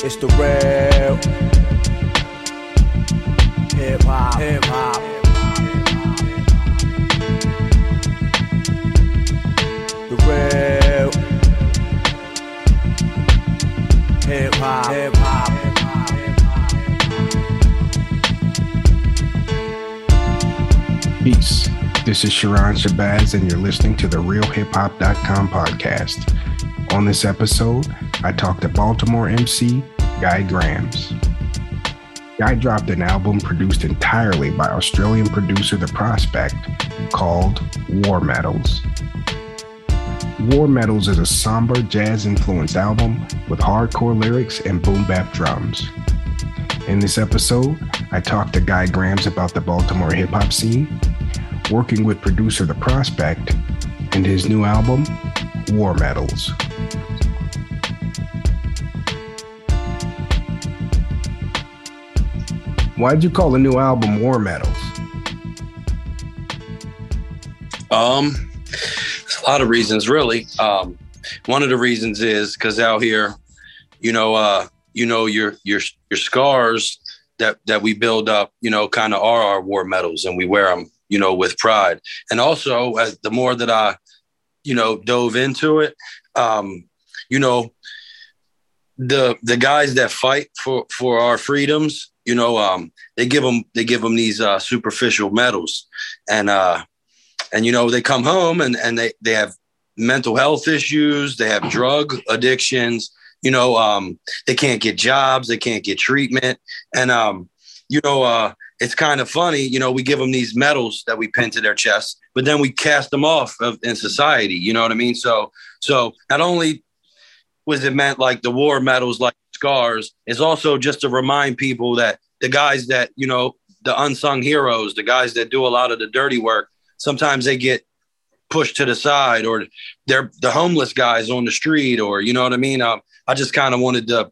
It's the real hip hop, hip hop. The real hip hop, hip hop. Peace. This is Sharon Shabazz, and you're listening to the RealHipHop.com podcast. On this episode, I talked to Baltimore MC Guy Grams. Guy dropped an album produced entirely by Australian producer The Prospect called War Medals. War Medals is a somber jazz influenced album with hardcore lyrics and boom bap drums. In this episode, I talked to Guy Grams about the Baltimore hip hop scene, working with producer The Prospect, and his new album, War Medals. Why'd you call the new album War Medals? Um, a lot of reasons, really. Um, one of the reasons is because out here, you know, uh, you know, your your your scars that that we build up, you know, kind of are our war medals, and we wear them, you know, with pride. And also, as the more that I, you know, dove into it, um, you know, the the guys that fight for for our freedoms, you know, um, they give them they give them these uh, superficial medals, and uh, and you know they come home and and they they have mental health issues, they have drug addictions, you know, um, they can't get jobs, they can't get treatment, and um, you know, uh, it's kind of funny, you know, we give them these medals that we pin to their chests, but then we cast them off of, in society. You know what I mean? So so not only was it meant like the war medals, like scars, is also just to remind people that the guys that you know the unsung heroes, the guys that do a lot of the dirty work, sometimes they get pushed to the side, or they're the homeless guys on the street, or you know what I mean. Um, I just kind of wanted to,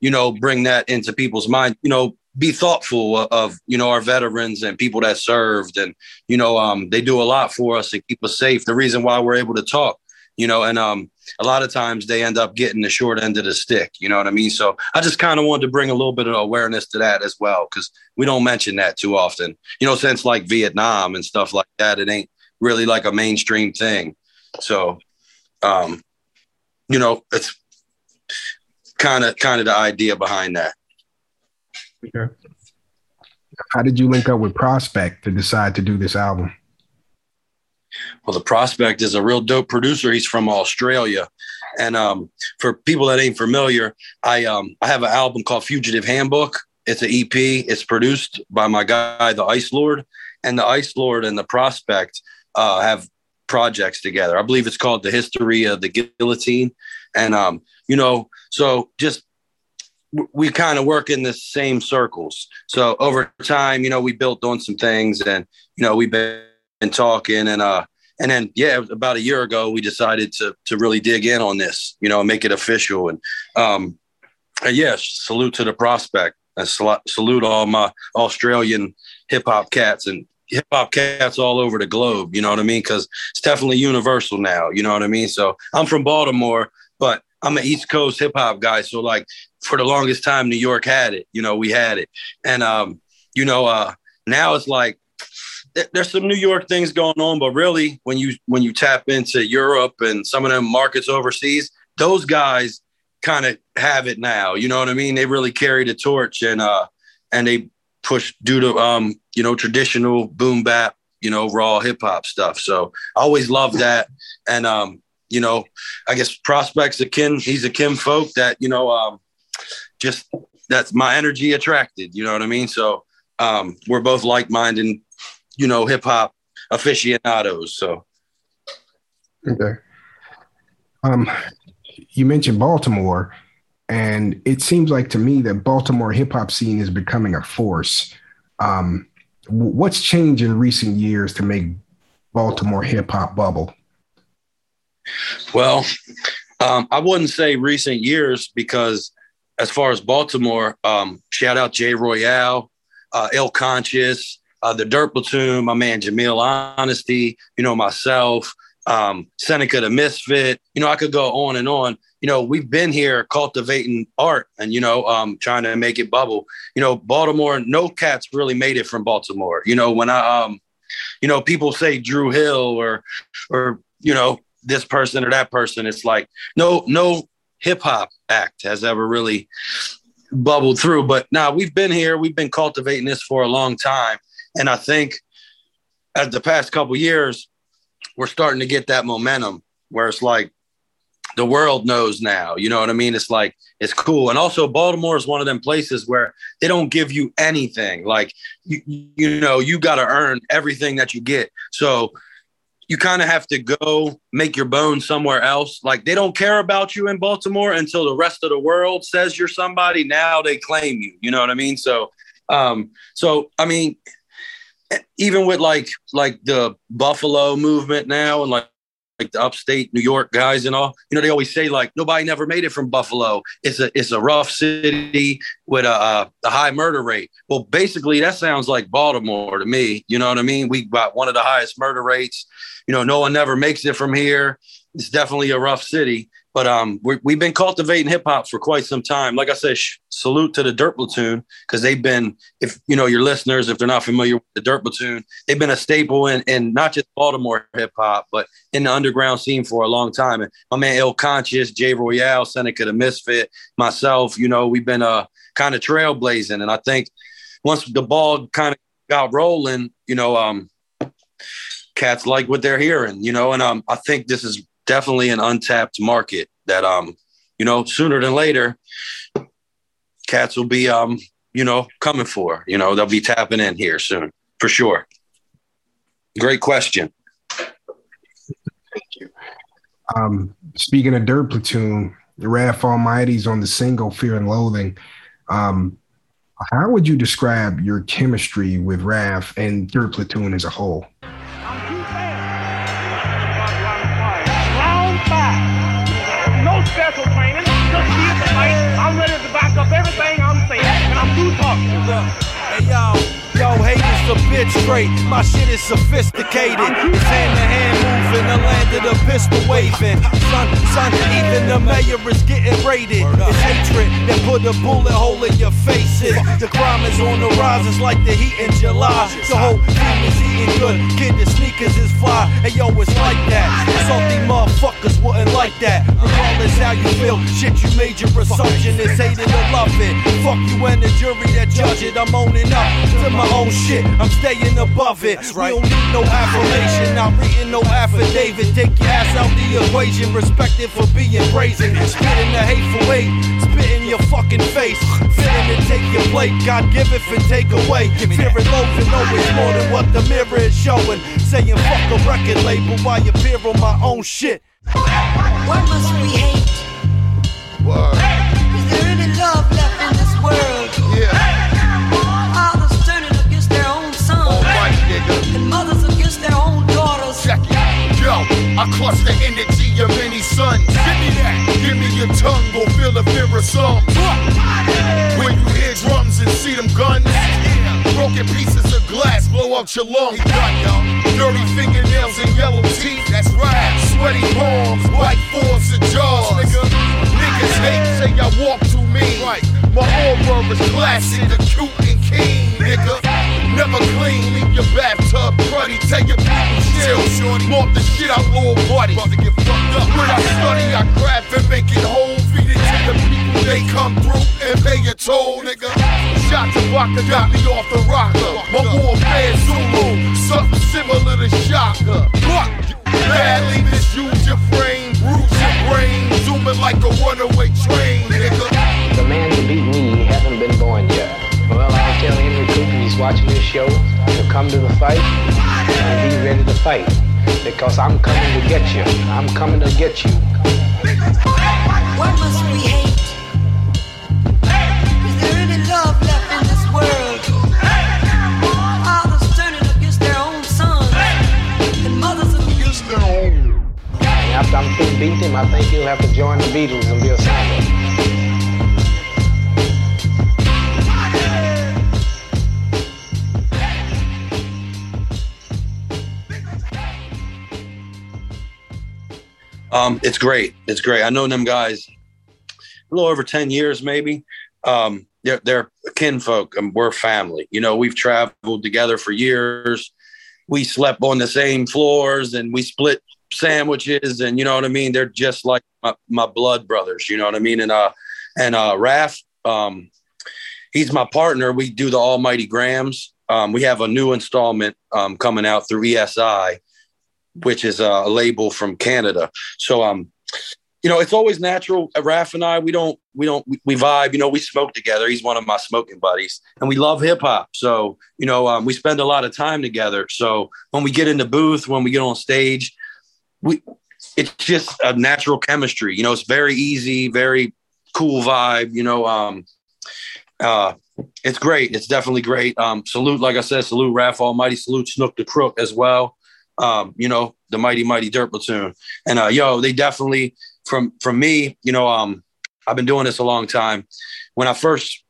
you know, bring that into people's mind. You know, be thoughtful of you know our veterans and people that served, and you know, um, they do a lot for us and keep us safe. The reason why we're able to talk, you know, and um, a lot of times they end up getting the short end of the stick. You know what I mean? So I just kind of wanted to bring a little bit of awareness to that as well, because we don't mention that too often. You know, since like Vietnam and stuff like that, it ain't really like a mainstream thing. So, um, you know, it's kind of kind of the idea behind that. How did you link up with Prospect to decide to do this album? Well, the prospect is a real dope producer. He's from Australia, and um, for people that ain't familiar, I um, I have an album called Fugitive Handbook. It's an EP. It's produced by my guy, the Ice Lord, and the Ice Lord and the Prospect uh, have projects together. I believe it's called The History of the Guillotine, and um, you know, so just we kind of work in the same circles. So over time, you know, we built on some things, and you know, we've been and talking and uh and then yeah about a year ago we decided to to really dig in on this you know make it official. And um and yes salute to the prospect. And sal- salute all my australian hip-hop cats and hip-hop cats all over the globe you know what i mean? Because it's definitely universal now you know what i mean? So i'm from baltimore but i'm an east coast hip-hop guy so like for the longest time new york had it you know we had it. And um you know uh now it's like there's some New York things going on, but really, when you when you tap into Europe and some of them markets overseas, those guys kind of have it now. You know what I mean? They really carry the torch and uh and they push due to um you know traditional boom bap, you know raw hip hop stuff. So I always love that, and um you know I guess prospects akin he's a Kim folk that you know um just that's my energy attracted. You know what I mean? So um we're both like minded you know, hip hop aficionados. So, okay. Um, you mentioned Baltimore, and it seems like to me that Baltimore hip hop scene is becoming a force. Um, what's changed in recent years to make Baltimore hip hop bubble? Well, um, I wouldn't say recent years because, as far as Baltimore, um, shout out Jay Royale, uh, Ill Conscious, uh, the Dirt Platoon, my man Jamil Honesty, you know, myself, um, Seneca the Misfit. You know, I could go on and on. You know, we've been here cultivating art and, you know, um, trying to make it bubble. You know, Baltimore, no cats really made it from Baltimore. You know, when I, um, you know, people say Drew Hill or, or, you know, this person or that person. It's like no, no hip hop act has ever really bubbled through. But now nah, we've been here, we've been cultivating this for a long time. And I think as the past couple years, we're starting to get that momentum where it's like the world knows now. You know what I mean? It's like it's cool. And also Baltimore is one of them places where they don't give you anything. Like you, you know, you got to earn everything that you get. So you kind of have to go make your bones somewhere else. Like they don't care about you in Baltimore until the rest of the world says you're somebody. Now they claim you. You know what I mean? So, um, so I mean, even with like like the Buffalo movement now and like like the upstate New York guys and all, you know, they always say like nobody never made it from Buffalo. It's a it's a rough city with a, a high murder rate. Well, basically that sounds like Baltimore to me. You know what I mean? We got one of the highest murder rates. You know, no one never makes it from here. It's definitely a rough city. But um, we have been cultivating hip hop for quite some time. Like I said, sh- salute to the Dirt Platoon because they've been, if you know your listeners, if they're not familiar with the Dirt Platoon, they've been a staple in, in not just Baltimore hip hop, but in the underground scene for a long time. And my man Ill Conscious, Jay Royale, Seneca the Misfit, myself, you know, we've been uh kind of trailblazing. And I think once the ball kind of got rolling, you know, um, cats like what they're hearing, you know, and um, I think this is definitely an untapped market that um you know sooner than later cats will be um you know coming for you know they'll be tapping in here soon for sure. Great question. Thank you. Um speaking of dirt platoon Raf Almighty's on the single fear and loathing. Um how would you describe your chemistry with Raph and dirt platoon as a whole Hey, yo, yo, haters a bitch straight. My shit is sophisticated. It's hand to hand moving, the land of the pistol waving. Son, son, even the mayor is getting raided. It's hatred that put a bullet hole in your faces. The crime is on the rise, it's like the heat in July. The whole team is eating good, kid, the sneakers is fly. Hey yo, it's like that. Salty motherfuckers wouldn't like that. Regardless how you feel, shit you made your assumption is hating or love it. Fuck you and the jury that judge it. I'm owning up to my own shit. I'm staying above it. Right. We don't need no affirmation, not reading no affidavit. Take your ass out the equation, respected for being brazen. Spitting the hateful hate, spitting your fucking face. Fitting to take your plate, God give it and take away. Fear and loathing always more than what the mirror is showing. Saying fuck a record label while you appear on my own shit. Why must we hate? Word. I the energy of many suns. Give me that. Give me your tongue, go feel the fear of some. When you hear drums and see them guns. Broken pieces of glass blow out your lungs. Dirty fingernails and yellow teeth. That's right. Sweaty palms, white force of jaws. Nigga. Niggas hate, say I walk too mean. My aura is classic, acute and keen, nigga. Never clean, leave your bathtub cruddy. Take your people chill, shorty. Mop the shit out, little buddy. About to get fucked up. When I study, I grab and make it whole. Feed it to the people, they come through and pay your toll, nigga. Shot to Baka got me off the rocker. My warfare Zulu, something similar to Shaka. Badly misuse your frame, bruise your brain, zooming like a runaway train, nigga. The man to beat watching this show to come to the fight and be ready to fight. Because I'm coming to get you. I'm coming to get you. Why must we hate? Is there any love left in this world? Fathers turning against their own sons, and mothers against their own. After I'm through beating him, I think he'll have to join the Beatles and be a singer. Um, it's great. It's great. I know them guys a little over 10 years, maybe. Um, they're, they're kinfolk and we're family. You know, we've traveled together for years. We slept on the same floors and we split sandwiches and you know what I mean? They're just like my, my blood brothers, you know what I mean? And, uh, and, uh, Raf, um, he's my partner. We do the almighty grams. Um, we have a new installment, um, coming out through ESI, which is a label from Canada. So, um, you know, it's always natural. Raf and I, we don't, we don't, we, we vibe. You know, we smoke together. He's one of my smoking buddies, and we love hip hop. So, you know, um, we spend a lot of time together. So when we get in the booth, when we get on stage, we, it's just a natural chemistry. You know, it's very easy, very cool vibe. You know, um, uh, it's great. It's definitely great. Um, salute, like I said, salute Raf Almighty, salute Snook the Crook as well. Um, you know, the mighty, mighty dirt platoon. And uh, yo, they definitely from from me, you know, um, I've been doing this a long time. When I first,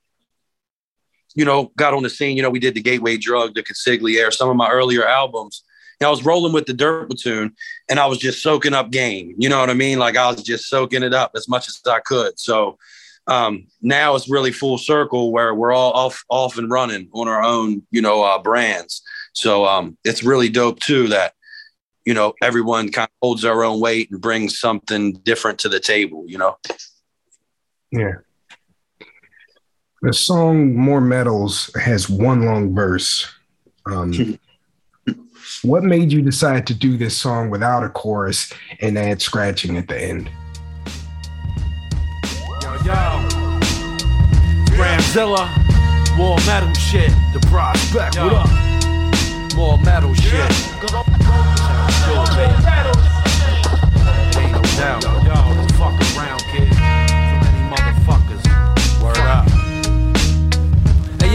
you know, got on the scene, you know, we did the Gateway Drug, the Consigliere, some of my earlier albums. And I was rolling with the Dirt Platoon, and I was just soaking up game. You know what I mean? Like I was just soaking it up as much as I could. So um, now it's really full circle where we're all off off and running on our own, you know, uh, brands. So um, it's really dope too that you know, everyone kind of holds their own weight and brings something different to the table, you know? Yeah. The song War Medals has one long verse. Um, what made you decide to do this song without a chorus and add scratching at the end? Yo, yo. Gramzilla, more metal shit. The prospect, what up? More metal shit. Sure,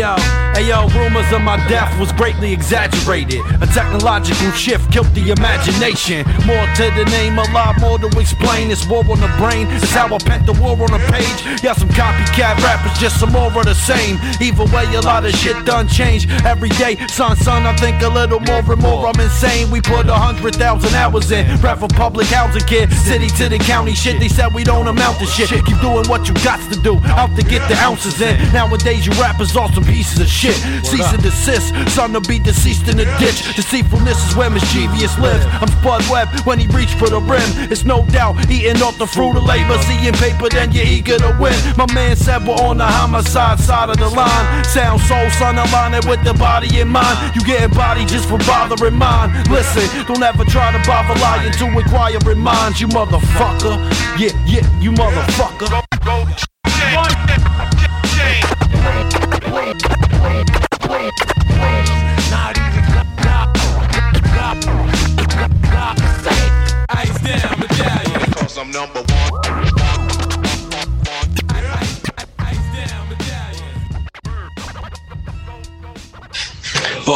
yo, Hey yo, rumors of my death was greatly exaggerated. A technological shift killed the imagination. More to the name, a lot more to explain. This war on the brain is how I pent the war on the page. Yeah, some copycat rappers, just some more of the same. Either way, a lot of shit done changed every day. Son, son, I think a little more and more. I'm insane. We put a hundred thousand hours in. Rap for public housing, kid. City to the county shit. They said we don't amount to shit. Keep doing what you got to do. Out to get the ounces in. Nowadays, you rappers are some pieces of shit. Cease and desist. Son to be deceased in the ditch. Deceitfulness is where mischievous lives. I'm Spud Webb when he reached for the rim. It's no doubt eating off the fruit of labor. Seeing paper, then you're eager to win. My man said we're on the homicide side of the line. Sound soul, son, aligning with the body and mind. You getting body just for bothering mine. Listen, don't ever try to bother lying to inquiring minds, you motherfucker. Yeah, yeah, you motherfucker.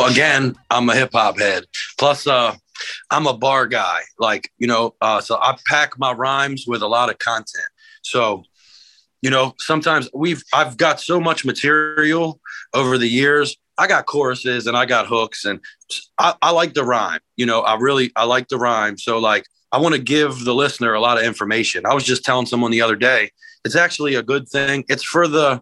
Again, I'm a hip hop head. Plus, uh, I'm a bar guy. Like, you know, uh, so I pack my rhymes with a lot of content. So, you know, sometimes we've I've got so much material over the years. I got choruses and I got hooks, and I, I like the rhyme. You know, I really I like the rhyme. So, like, I want to give the listener a lot of information. I was just telling someone the other day, it's actually a good thing. It's for the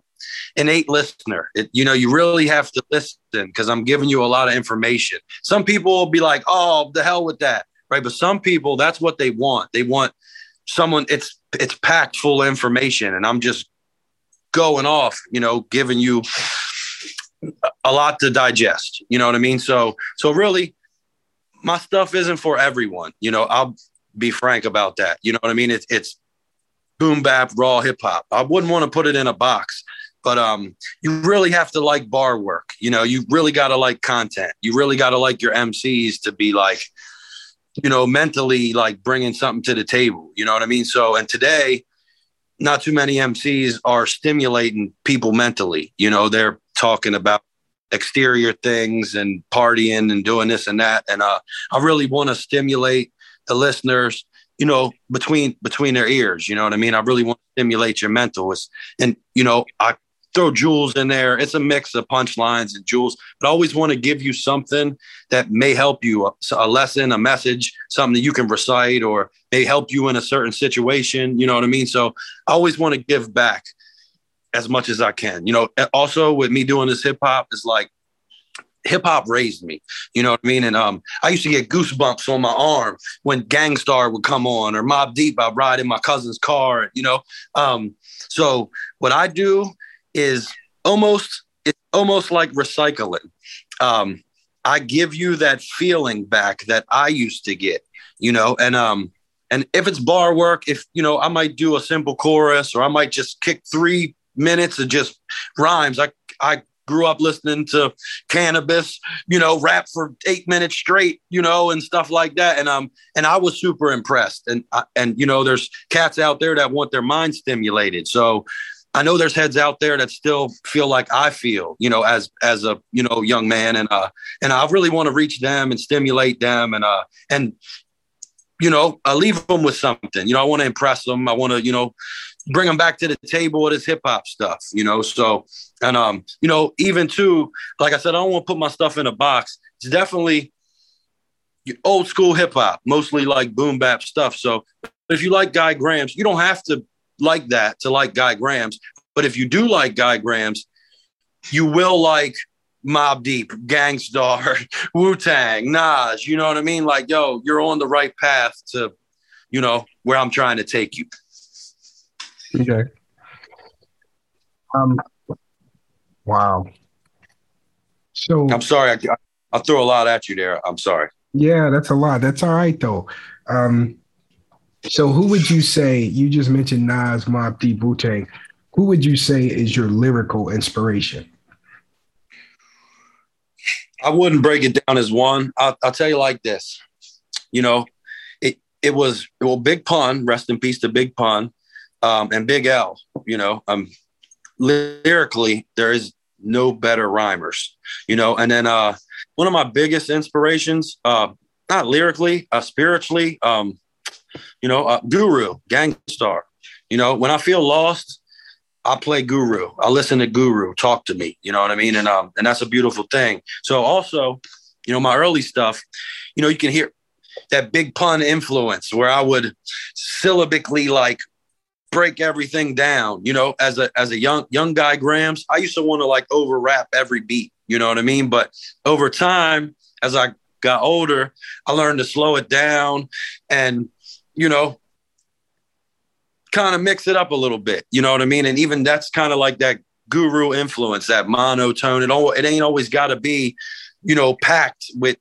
innate listener. It, you know, you really have to listen because I'm giving you a lot of information. Some people will be like, "Oh, the hell with that," right? But some people, that's what they want. They want someone. It's it's packed full of information, and I'm just going off. You know, giving you a lot to digest. You know what I mean? So so really, my stuff isn't for everyone. You know, I'll be frank about that. You know what I mean? It's it's boom bap raw hip hop. I wouldn't want to put it in a box, but um, you really have to like bar work. You know, you really got to like content. You really got to like your MCs to be like, you know, mentally like bringing something to the table. You know what I mean? So, and today, not too many MCs are stimulating people mentally. You know, they're talking about exterior things and partying and doing this and that. And uh, I really want to stimulate the listeners, you know, between between their ears. You know what I mean? I really want to stimulate your mental. And you know, I throw jewels in there. It's a mix of punchlines and jewels, but I always want to give you something that may help you a, lesson, a message, something that you can recite or may help you in a certain situation. You know what I mean? So I always want to give back as much as I can. You know, also with me doing this hip hop is like hip hop raised me. You know what I mean? And um, I used to get goosebumps on my arm when Gang Starr would come on or Mobb Deep. I'd ride in my cousin's car. You know, um, so what I do is almost it's almost like recycling. Um, I give you that feeling back that I used to get. You know, and um, and if it's bar work, if you know, I might do a simple chorus or I might just kick three minutes of just rhymes. I I grew up listening to Canibus, you know, rap for eight minutes straight, you know, and stuff like that. And um, and I was super impressed. And uh, and you know, there's cats out there that want their mind stimulated. So I know there's heads out there that still feel like I feel, you know, as as a you know young man, and uh, and I really want to reach them and stimulate them, and uh, and you know, I leave them with something. You know, I want to impress them. I want to, you know, bring them back to the table with his hip hop stuff, you know. So, and um, you know, even too, like I said, I don't want to put my stuff in a box. It's definitely old school hip hop, mostly like boom bap stuff. So, if you like Guy Grams, you don't have to like that to like Guy Grams. But if you do like Guy Grams, you will like Mobb Deep, Gang Starr, Wu Tang, Nas. You know what I mean? Like, yo, you're on the right path to, you know, where I'm trying to take you. Okay. Um. Wow. So I'm sorry, I, I threw a lot at you there. I'm sorry. Yeah, that's a lot. That's all right though. Um. So who would you say? You just mentioned Nas, Mobb Deep, Wu Tang. Who would you say is your lyrical inspiration? I wouldn't break it down as one. I'll, I'll tell you like this. You know, it it was well, Big Pun. Rest in peace to Big Pun um, and Big L. You know, um, lyrically, there is no better rhymers. You know, and then uh, one of my biggest inspirations, uh, not lyrically, uh, spiritually, um, you know, uh, Guru, Gang Starr. You know, when I feel lost, I play Guru. I listen to Guru talk to me. You know what I mean? And um, and that's a beautiful thing. So also, you know, my early stuff, you know, you can hear that big pun influence where I would syllabically like break everything down. You know, as a as a young young guy, Grams, I used to want to like over rap every beat. You know what I mean? But over time, as I got older, I learned to slow it down and you know kind of mix it up a little bit. You know what I mean? And even that's kind of like that guru influence, that monotone. It all it ain't always got to be, you know, packed with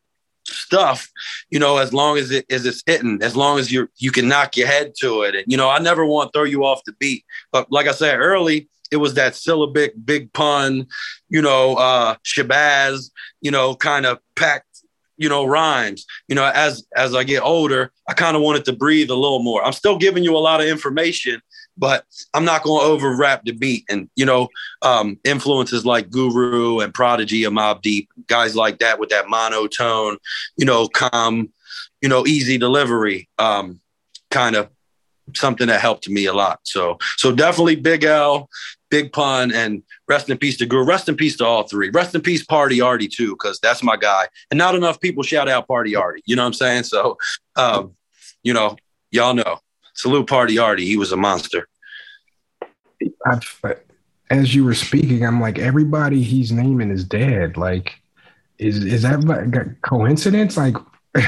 stuff, you know, as long as it as it's hitting, as long as you you can knock your head to it. And you know, I never want to throw you off the beat. But like I said early, it was that syllabic big pun, you know, uh Shabazz, you know, kind of packed, you know, rhymes. You know, as as I get older, I kind of wanted to breathe a little more. I'm still giving you a lot of information, but I'm not going to over rap the beat. And, you know, um, influences like Guru and Prodigy and Mobb Deep, guys like that with that monotone, you know, calm, you know, easy delivery, um, kind of something that helped me a lot. So, so definitely Big L, Big Pun, and rest in peace to Guru. Rest in peace to all three. Rest in peace, Party Arty too, because that's my guy. And not enough people shout out Party Arty. You know what I'm saying? So, um, you know, y'all know. Salute Party Arty. He was a monster. As you were speaking, I'm like, everybody he's naming is dead. Like, is is that like coincidence? Like,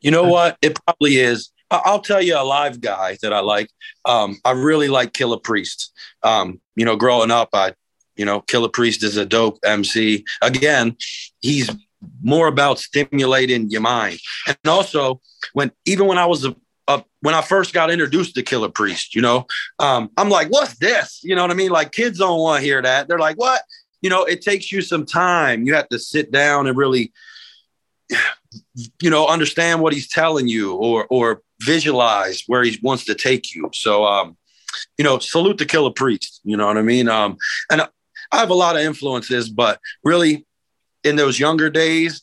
you know what? It probably is. I'll tell you a live guy that I like. Um, I really like Killah Priest. Um, you know, growing up, I, you know, Killah Priest is a dope MC. Again, he's more about stimulating your mind. And also, when even when I was a, a when I first got introduced to Killah Priest, you know, um, I'm like, what's this? You know what I mean? Like kids don't want to hear that. They're like, what? You know, it takes you some time. You have to sit down and really, you know, understand what he's telling you or or visualize where he wants to take you. So, um, you know, salute the Killah Priest. You know what I mean? Um, and I have a lot of influences, but really, in those younger days,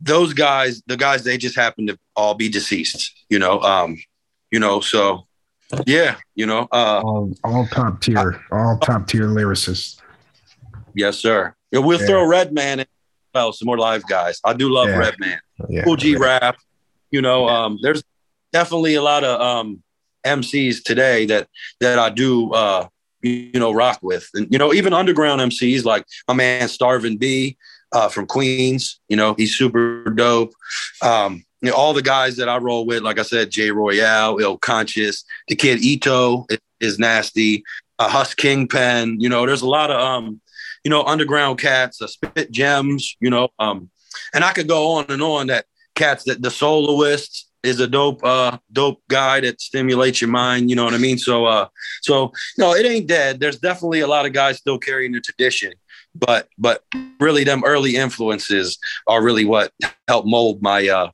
those guys, the guys, they just happen to all be deceased. You know, um, you know, so Yeah, you know. Uh, All, all top tier, all top tier lyricists. yes, sir. Yeah, we'll Yeah. throw Redman in as well, some more live guys. I do love Yeah. Redman. Yeah. Kool G Rap. You know, um, there's definitely a lot of um, MCs today that that I do uh, you know rock with, and you know even underground MCs like my man Starvin B uh, from Queens. You know he's super dope. Um, you know all the guys that I roll with, like I said, Jay Royale, Ill Conscious, the kid Ito is, is nasty. Uh, Hus Kingpin. You know, there's a lot of um, you know underground cats, uh, Spit Gemz. You know, um, and I could go on and on that cats that the soloist is a dope uh dope guy that stimulates your mind you know what i mean so uh so no it ain't dead there's definitely a lot of guys still carrying the tradition but but really them early influences are really what helped mold my uh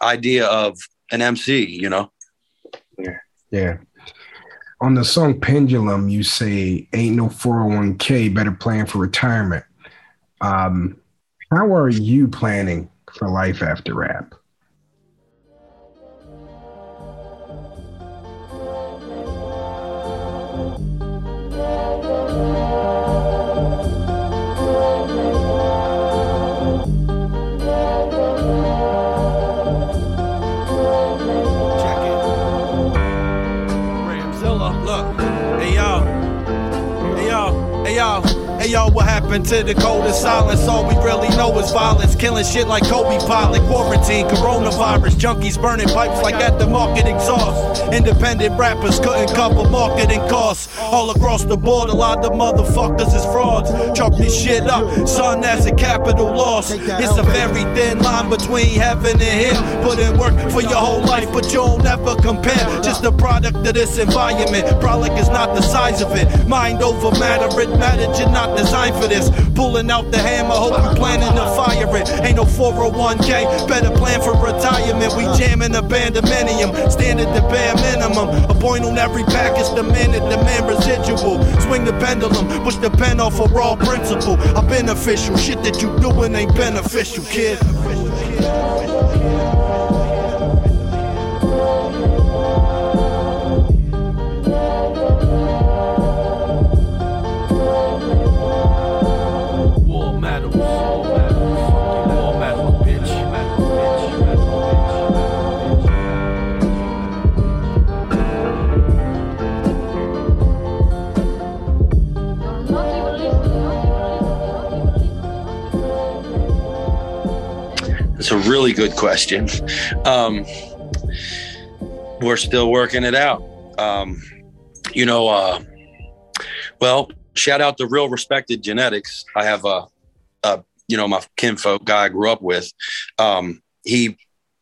idea of an mc you know Yeah, Yeah. On the song Pendulum, you say ain't no 401k, better plan for retirement. Um, how are you planning for life after rap? Yo, what happened to the coldest silence? All we really know is violence, killing shit like Kobe Pilot, quarantine, coronavirus, junkies burning pipes like at the market exhaust. Independent rappers couldn't cover marketing costs. All across the board, a lot of motherfuckers is frauds. Chalk this shit up, son, that's a capital loss. It's a very thin line between heaven and hell. Put in work for your whole life, but you'll never compare. Just a product of this environment. Product is not the size of it. Mind over matter, it mattered, you're not designed for this. Pulling out the hammer, hope you planning to fire it. Ain't no 401k, better plan for retirement. We jamming a bandominium, standard the bare minimum. A point on every package, the minute, demand residual. Swing the pendulum, push the pen off a raw principle. A beneficial shit that you doing ain't beneficial, kid. Really good question. Um, we're still working it out. Um, you know, uh, well, shout out to Real Respected Genetics. I have a, a you know, my kinfolk guy I grew up with. Um, he,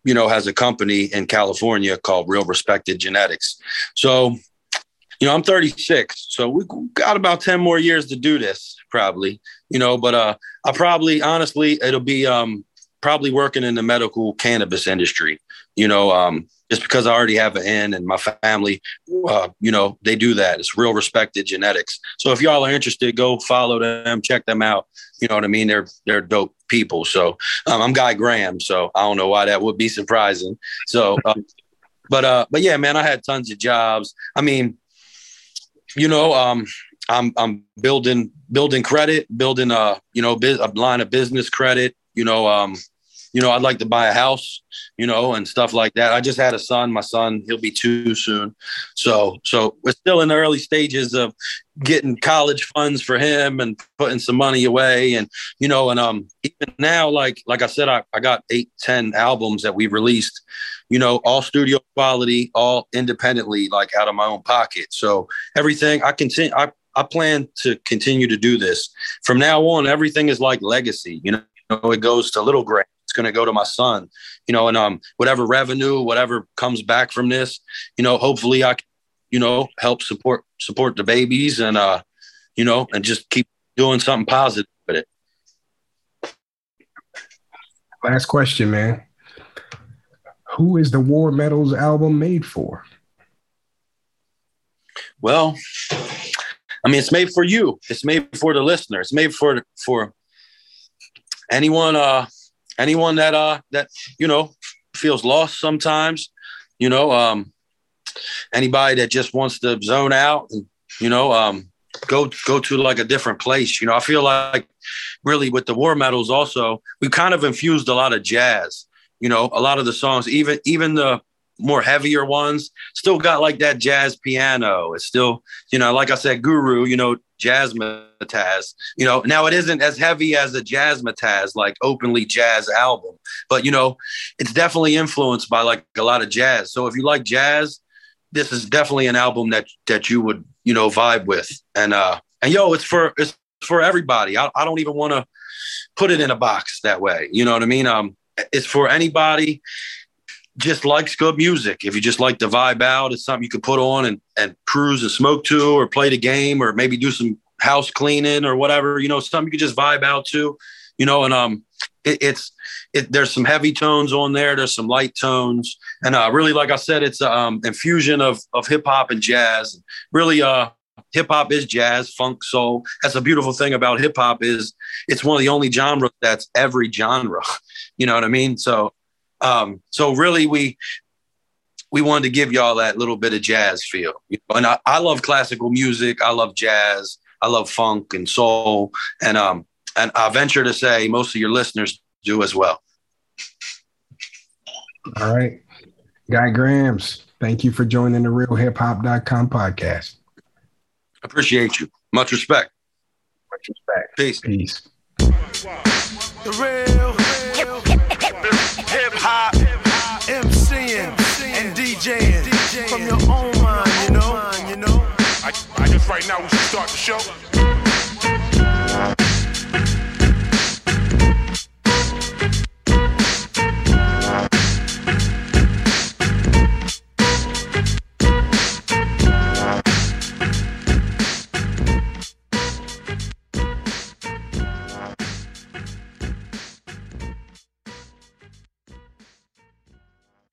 you know, has a company in California called Real Respected Genetics. So, you know, I'm 36, so we got about 10 more years to do this, probably. You know, but uh, I probably, honestly, it'll be um, probably working in the medical cannabis industry. You know, um, just because I already have an in and my family, uh, you know, they do that. It's real respected genetics. So if y'all are interested, go follow them, check them out. You know what I mean? They're they're dope people. So um, I'm Guy Graham. So I don't know why that would be surprising. So, uh, but uh, but yeah, man, I had tons of jobs. I mean, you know, um, I'm I'm building building credit, building a you know biz, a line of business credit. You know, um, you know, I'd like to buy a house, you know, and stuff like that. I just had a son. My son, he'll be two soon. So, so we're still in the early stages of getting college funds for him and putting some money away. And, you know, and um, even now, like, like I said, I, I got eight, 10 albums that we've released, you know, all studio quality, all independently, like out of my own pocket. So everything I continue, I, I plan to continue to do this from now on. Everything is like legacy, you know, it goes to little it's going to go to my son you know and um whatever revenue whatever comes back from this you know hopefully i can, you know help support support the babies and uh you know and just keep doing something positive with it Last question, man. Who is the War Medals album made for? well i mean it's made for you it's made for the listener it's made for for anyone uh anyone that uh that you know feels lost sometimes you know um anybody that just wants to zone out and you know um, go go to like a different place. You know, I feel like really with the war medals also we kind of infused a lot of jazz. You know, a lot of the songs, even even the more heavier ones, still got like that jazz piano. It's still, you know, like I said, Guru, you know, jazzmatazz. You know, now it isn't as heavy as a jazzmatazz, like openly jazz album, but you know, it's definitely influenced by like a lot of jazz. So if you like jazz, this is definitely an album that that you would you know vibe with. And uh and yo, it's for it's for everybody. I, I don't even want to put it in a box that way. You know what I mean? Um, it's for anybody just likes good music. If you just like to vibe out, it's something you can put on and, and cruise and smoke to, or play the game, or maybe do some house cleaning or whatever. You know, something you can just vibe out to. You know, and um, it, it's it, there's some heavy tones on there. There's some light tones, and uh, really, like I said, it's um infusion of of hip hop and jazz. Really, uh, hip hop is jazz, funk, soul. That's a beautiful thing about hip hop is it's one of the only genres that's every genre. You know what I mean? So um, so really, we we wanted to give y'all that little bit of jazz feel. You know? And I, I love classical music. I love jazz. I love funk and soul. And um, and I venture to say most of your listeners do as well. All right. Guy Grams, thank you for joining the real hip-hop.com podcast. Appreciate you. Much respect. Much respect. Peace. Peace. The real hip hop MCing and DJing from your own mind, you know. I, I right now we should start the show.